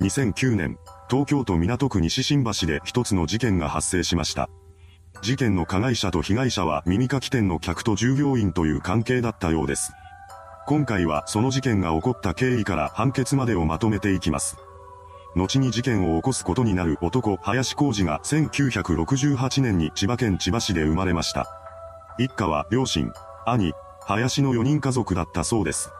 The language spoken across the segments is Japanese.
2009年、東京都港区西新橋で一つの事件が発生しました。事件の加害者と被害者は耳かき店の客と従業員という関係だったようです。今回はその事件が起こった経緯から判決までをまとめていきます。後に事件を起こすことになる男、林浩二が1968年に千葉県千葉市で生まれました。一家は両親、兄、林の4人家族だったそうです。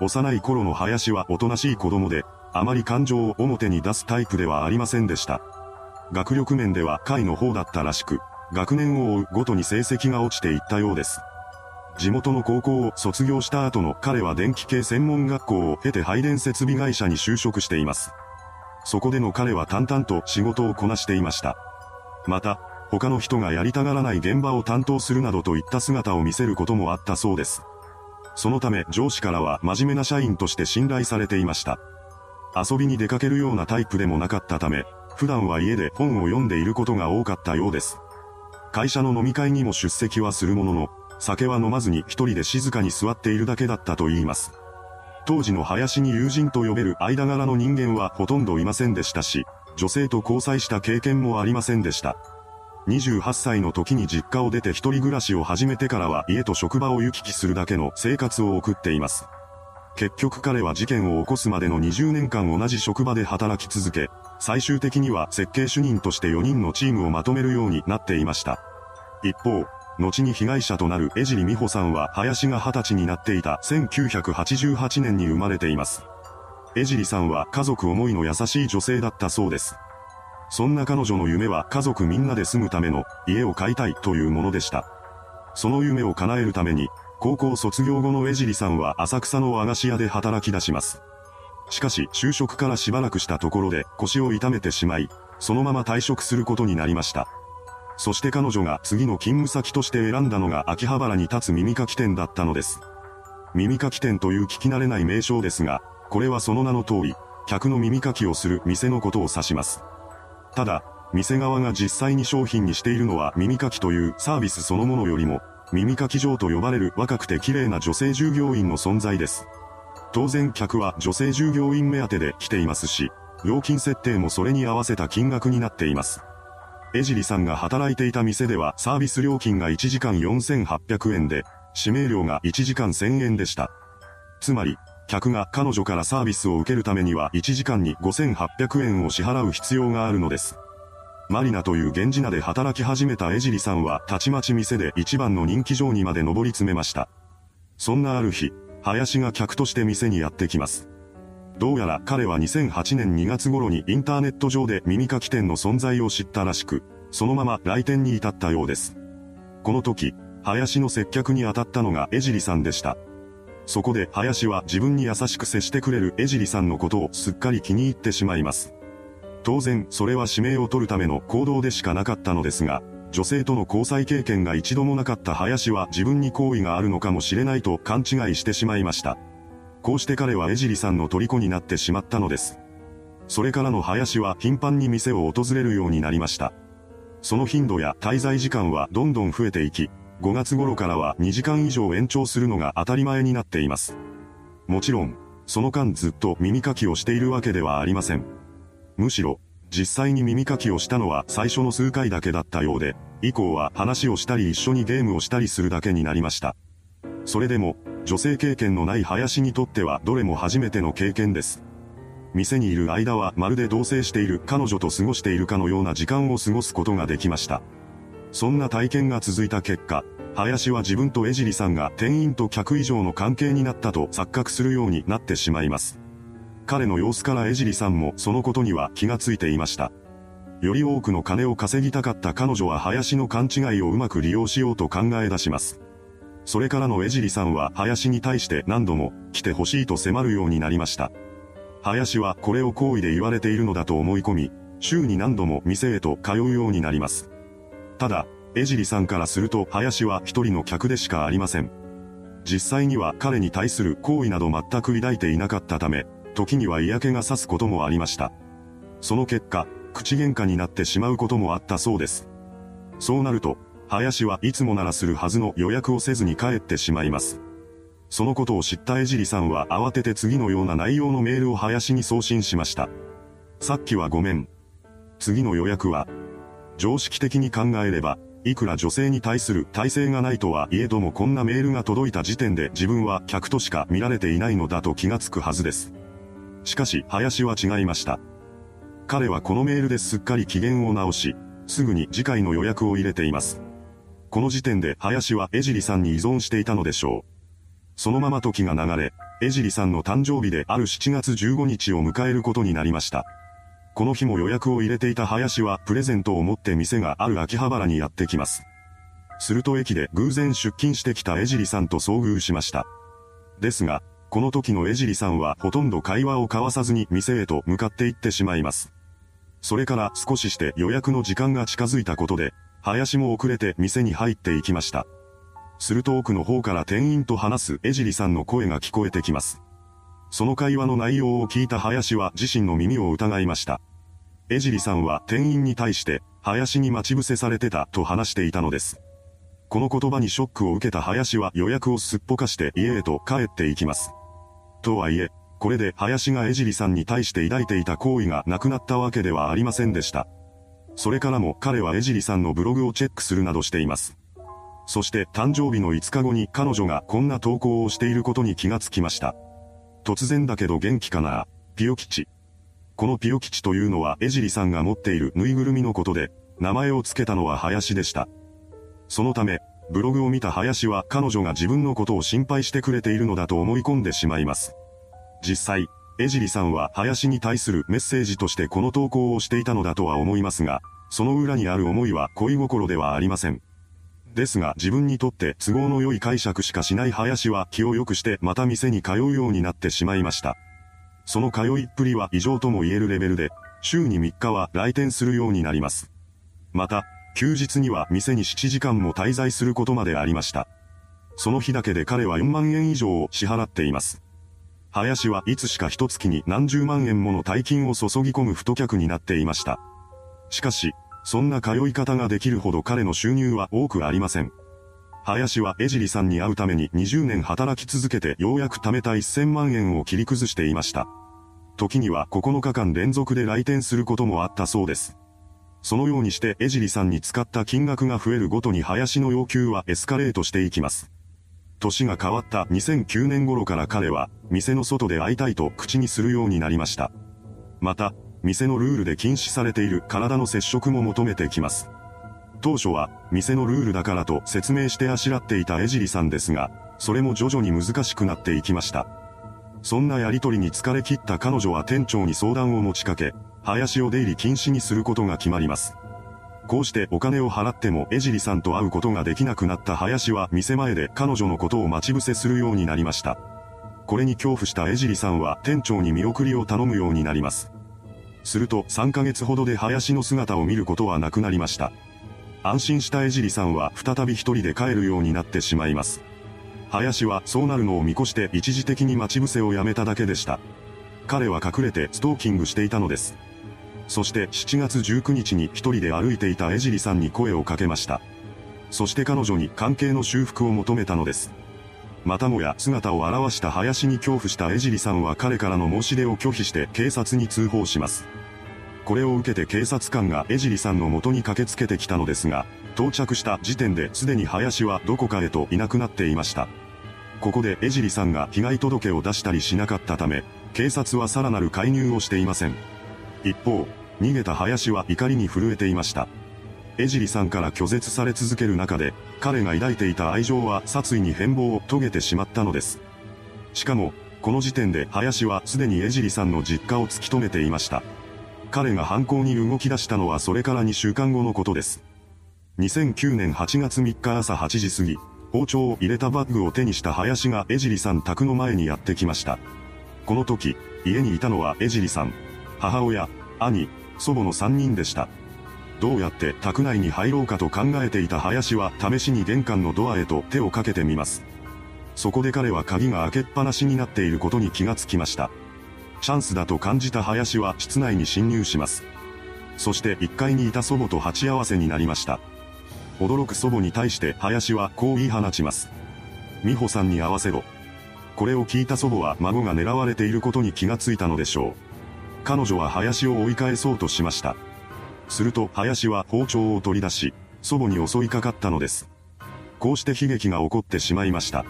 幼い頃の林はおとなしい子供で、あまり感情を表に出すタイプではありませんでした。学力面では下位の方だったらしく、学年を追うごとに成績が落ちていったようです。地元の高校を卒業した後の彼は電気系専門学校を経て配電設備会社に就職しています。そこでの彼は淡々と仕事をこなしていました。また、他の人がやりたがらない現場を担当するなどといった姿を見せることもあったそうです。そのため上司からは真面目な社員として信頼されていました。遊びに出かけるようなタイプでもなかったため、普段は家で本を読んでいることが多かったようです。会社の飲み会にも出席はするものの、酒は飲まずに一人で静かに座っているだけだったと言います。当時の林に友人と呼べる間柄の人間はほとんどいませんでしたし、女性と交際した経験もありませんでした。28歳の時に実家を出て一人暮らしを始めてからは家と職場を行き来するだけの生活を送っています。結局彼は事件を起こすまでの20年間同じ職場で働き続け、最終的には設計主任として4人のチームをまとめるようになっていました。一方、後に被害者となる江尻美穂さんは林が20歳になっていた1988年に生まれています。江尻さんは家族思いの優しい女性だったそうです。そんな彼女の夢は家族みんなで住むための家を買いたいというものでした。その夢を叶えるために、高校卒業後の江尻さんは浅草の和菓子屋で働き出します。しかし就職からしばらくしたところで腰を痛めてしまい、そのまま退職することになりました。そして彼女が次の勤務先として選んだのが秋葉原に立つ耳かき店だったのです。耳かき店という聞き慣れない名称ですが、これはその名の通り、客の耳かきをする店のことを指します。ただ、店側が実際に商品にしているのは耳かきというサービスそのものよりも、耳かき場と呼ばれる若くて綺麗な女性従業員の存在です。当然客は女性従業員目当てで来ていますし、料金設定もそれに合わせた金額になっています。江尻さんが働いていた店ではサービス料金が1時間4800円で、指名料が1時間1000円でした。つまり、客が彼女からサービスを受けるためには1時間に5800円を支払う必要があるのです。マリナという源氏名で働き始めた江尻さんはたちまち店で一番の人気上にまで上り詰めました。そんなある日、林が客として店にやってきます。どうやら彼は2008年2月頃にインターネット上で耳かき店の存在を知ったらしく、そのまま来店に至ったようです。この時、林の接客に当たったのが江尻さんでした。そこで林は自分に優しく接してくれる江尻さんのことをすっかり気に入ってしまいます。当然、それは指名を取るための行動でしかなかったのですが、女性との交際経験が一度もなかった林は自分に好意があるのかもしれないと勘違いしてしまいました。こうして彼は江尻さんの虜になってしまったのです。それからの林は頻繁に店を訪れるようになりました。その頻度や滞在時間はどんどん増えていき、5月頃からは2時間以上延長するのが当たり前になっています。もちろん、その間ずっと耳かきをしているわけではありません。むしろ、実際に耳かきをしたのは最初の数回だけだったようで、以降は話をしたり一緒にゲームをしたりするだけになりました。それでも、女性経験のない林にとってはどれも初めての経験です。店にいる間はまるで同棲している彼女と過ごしているかのような時間を過ごすことができました。そんな体験が続いた結果、林は自分と江尻さんが店員と客以上の関係になったと錯覚するようになってしまいます。彼の様子から江尻さんもそのことには気がついていました。より多くの金を稼ぎたかった彼女は林の勘違いをうまく利用しようと考え出します。それからの江尻さんは林に対して何度も来てほしいと迫るようになりました。林はこれを好意で言われているのだと思い込み、週に何度も店へと通うようになります。ただ、江尻さんからすると林は一人の客でしかありません。実際には彼に対する好意など全く抱いていなかったため、時には嫌気がさすこともありました。その結果、口喧嘩になってしまうこともあったそうです。そうなると、林はいつもならするはずの予約をせずに帰ってしまいます。そのことを知った江尻さんは慌てて次のような内容のメールを林に送信しました。さっきはごめん。次の予約は、常識的に考えれば、いくら女性に対する体制がないとはいえどもこんなメールが届いた時点で自分は客としか見られていないのだと気がつくはずです。しかし、林は違いました。彼はこのメールですっかり機嫌を直し、すぐに次回の予約を入れています。この時点で林は江尻さんに依存していたのでしょう。そのまま時が流れ、江尻さんの誕生日である7月15日を迎えることになりました。この日も予約を入れていた林はプレゼントを持って店がある秋葉原にやってきます。すると駅で偶然出勤してきた江尻さんと遭遇しました。ですが、この時の江尻さんはほとんど会話を交わさずに店へと向かって行ってしまいます。それから少しして予約の時間が近づいたことで、林も遅れて店に入っていきました。すると奥の方から店員と話す江尻さんの声が聞こえてきます。その会話の内容を聞いた林は自身の耳を疑いました。江尻さんは店員に対して、林に待ち伏せされてたと話していたのです。この言葉にショックを受けた林は予約をすっぽかして家へと帰っていきます。とはいえ、これで林が江尻さんに対して抱いていた行為がなくなったわけではありませんでした。それからも彼は江尻さんのブログをチェックするなどしています。そして誕生日の5日後に彼女がこんな投稿をしていることに気がつきました。突然だけど元気かな、ピヨ吉。このピヨ吉というのは江尻さんが持っているぬいぐるみのことで、名前を付けたのは林でした。そのため、ブログを見た林は彼女が自分のことを心配してくれているのだと思い込んでしまいます。実際、江尻さんは林に対するメッセージとしてこの投稿をしていたのだとは思いますが、その裏にある思いは恋心ではありません。ですが自分にとって都合の良い解釈しかしない林は気を良くしてまた店に通うようになってしまいました。その通いっぷりは異常とも言えるレベルで、週に3日は来店するようになります。また、休日には店に7時間も滞在することまでありました。その日だけで彼は4万円以上を支払っています。林はいつしか一月に何十万円もの大金を注ぎ込む太客になっていました。しかし、そんな通い方ができるほど彼の収入は多くありません。林は江尻さんに会うために20年働き続けてようやく貯めた1000万円を切り崩していました。時には9日間連続で来店することもあったそうです。そのようにして江尻さんに使った金額が増えるごとに林の要求はエスカレートしていきます。年が変わった2009年頃から彼は、店の外で会いたいと口にするようになりました。また、店のルールで禁止されている体の接触も求めてきます。当初は、店のルールだからと説明してあしらっていた江尻さんですが、それも徐々に難しくなっていきました。そんなやりとりに疲れ切った彼女は店長に相談を持ちかけ、林を出入り禁止にすることが決まります。こうしてお金を払っても江尻さんと会うことができなくなった林は店前で彼女のことを待ち伏せするようになりました。これに恐怖した江尻さんは店長に見送りを頼むようになります。すると3ヶ月ほどで林の姿を見ることはなくなりました。安心した江尻さんは再び一人で帰るようになってしまいます。林はそうなるのを見越して一時的に待ち伏せをやめただけでした。彼は隠れてストーキングしていたのです。そして7月19日に一人で歩いていた江尻さんに声をかけました。そして彼女に関係の修復を求めたのです。またもや姿を現した林に恐怖した江尻さんは彼からの申し出を拒否して警察に通報します。これを受けて警察官が江尻さんの元に駆けつけてきたのですが、到着した時点ですでに林はどこかへといなくなっていました。ここで江尻さんが被害届を出したりしなかったため、警察はさらなる介入をしていません。一方、逃げた林は怒りに震えていました。江尻さんから拒絶され続ける中で、彼が抱いていた愛情は殺意に変貌を遂げてしまったのです。しかも、この時点で林はすでに江尻さんの実家を突き止めていました。彼が犯行に動き出したのはそれから2週間後のことです。2009年8月3日朝8時過ぎ、包丁を入れたバッグを手にした林が江尻さん宅の前にやってきました。この時、家にいたのは江尻さん、母親、兄、祖母の3人でした。どうやって宅内に入ろうかと考えていた林は試しに玄関のドアへと手をかけてみます。そこで彼は鍵が開けっぱなしになっていることに気がつきました。チャンスだと感じた林は室内に侵入します。そして1階にいた祖母と鉢合わせになりました。驚く祖母に対して林はこう言い放ちます。美穂さんに合わせろ。これを聞いた祖母は孫が狙われていることに気がついたのでしょう。彼女は林を追い返そうとしました。すると林は包丁を取り出し、祖母に襲いかかったのです。こうして悲劇が起こってしまいました。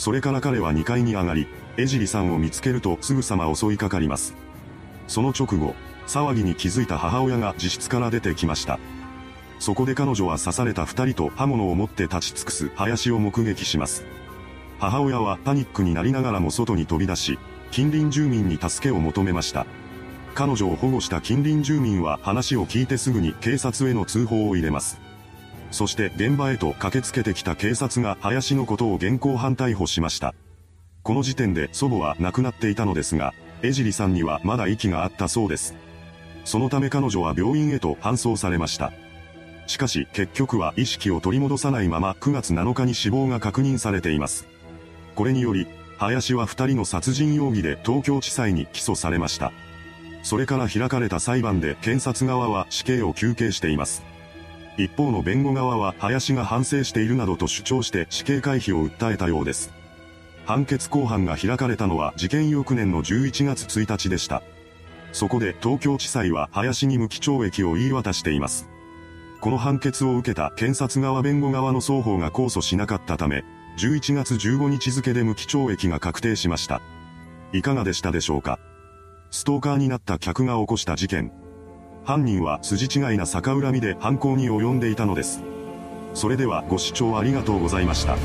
それから彼は2階に上がり、江尻さんを見つけるとすぐさま襲いかかります。その直後、騒ぎに気づいた母親が自室から出てきました。そこで彼女は刺された二人と刃物を持って立ち尽くす林を目撃します。母親はパニックになりながらも外に飛び出し、近隣住民に助けを求めました。彼女を保護した近隣住民は話を聞いてすぐに警察への通報を入れます。そして現場へと駆けつけてきた警察が林のことを現行犯逮捕しました。この時点で祖母は亡くなっていたのですが、江尻さんにはまだ息があったそうです。そのため彼女は病院へと搬送されました。しかし結局は意識を取り戻さないまま9月7日に死亡が確認されています。これにより、林は2人の殺人容疑で東京地裁に起訴されました。それから開かれた裁判で検察側は死刑を求刑しています。一方の弁護側は林が反省しているなどと主張して死刑回避を訴えたようです。判決公判が開かれたのは事件翌年の11月1日でした。そこで東京地裁は林に無期懲役を言い渡しています。この判決を受けた検察側弁護側の双方が控訴しなかったため、11月15日付で無期懲役が確定しました。いかがでしたでしょうかストーカーになった客が起こした事件。犯人は筋違いな逆恨みで犯行に及んでいたのです。それではご視聴ありがとうございました。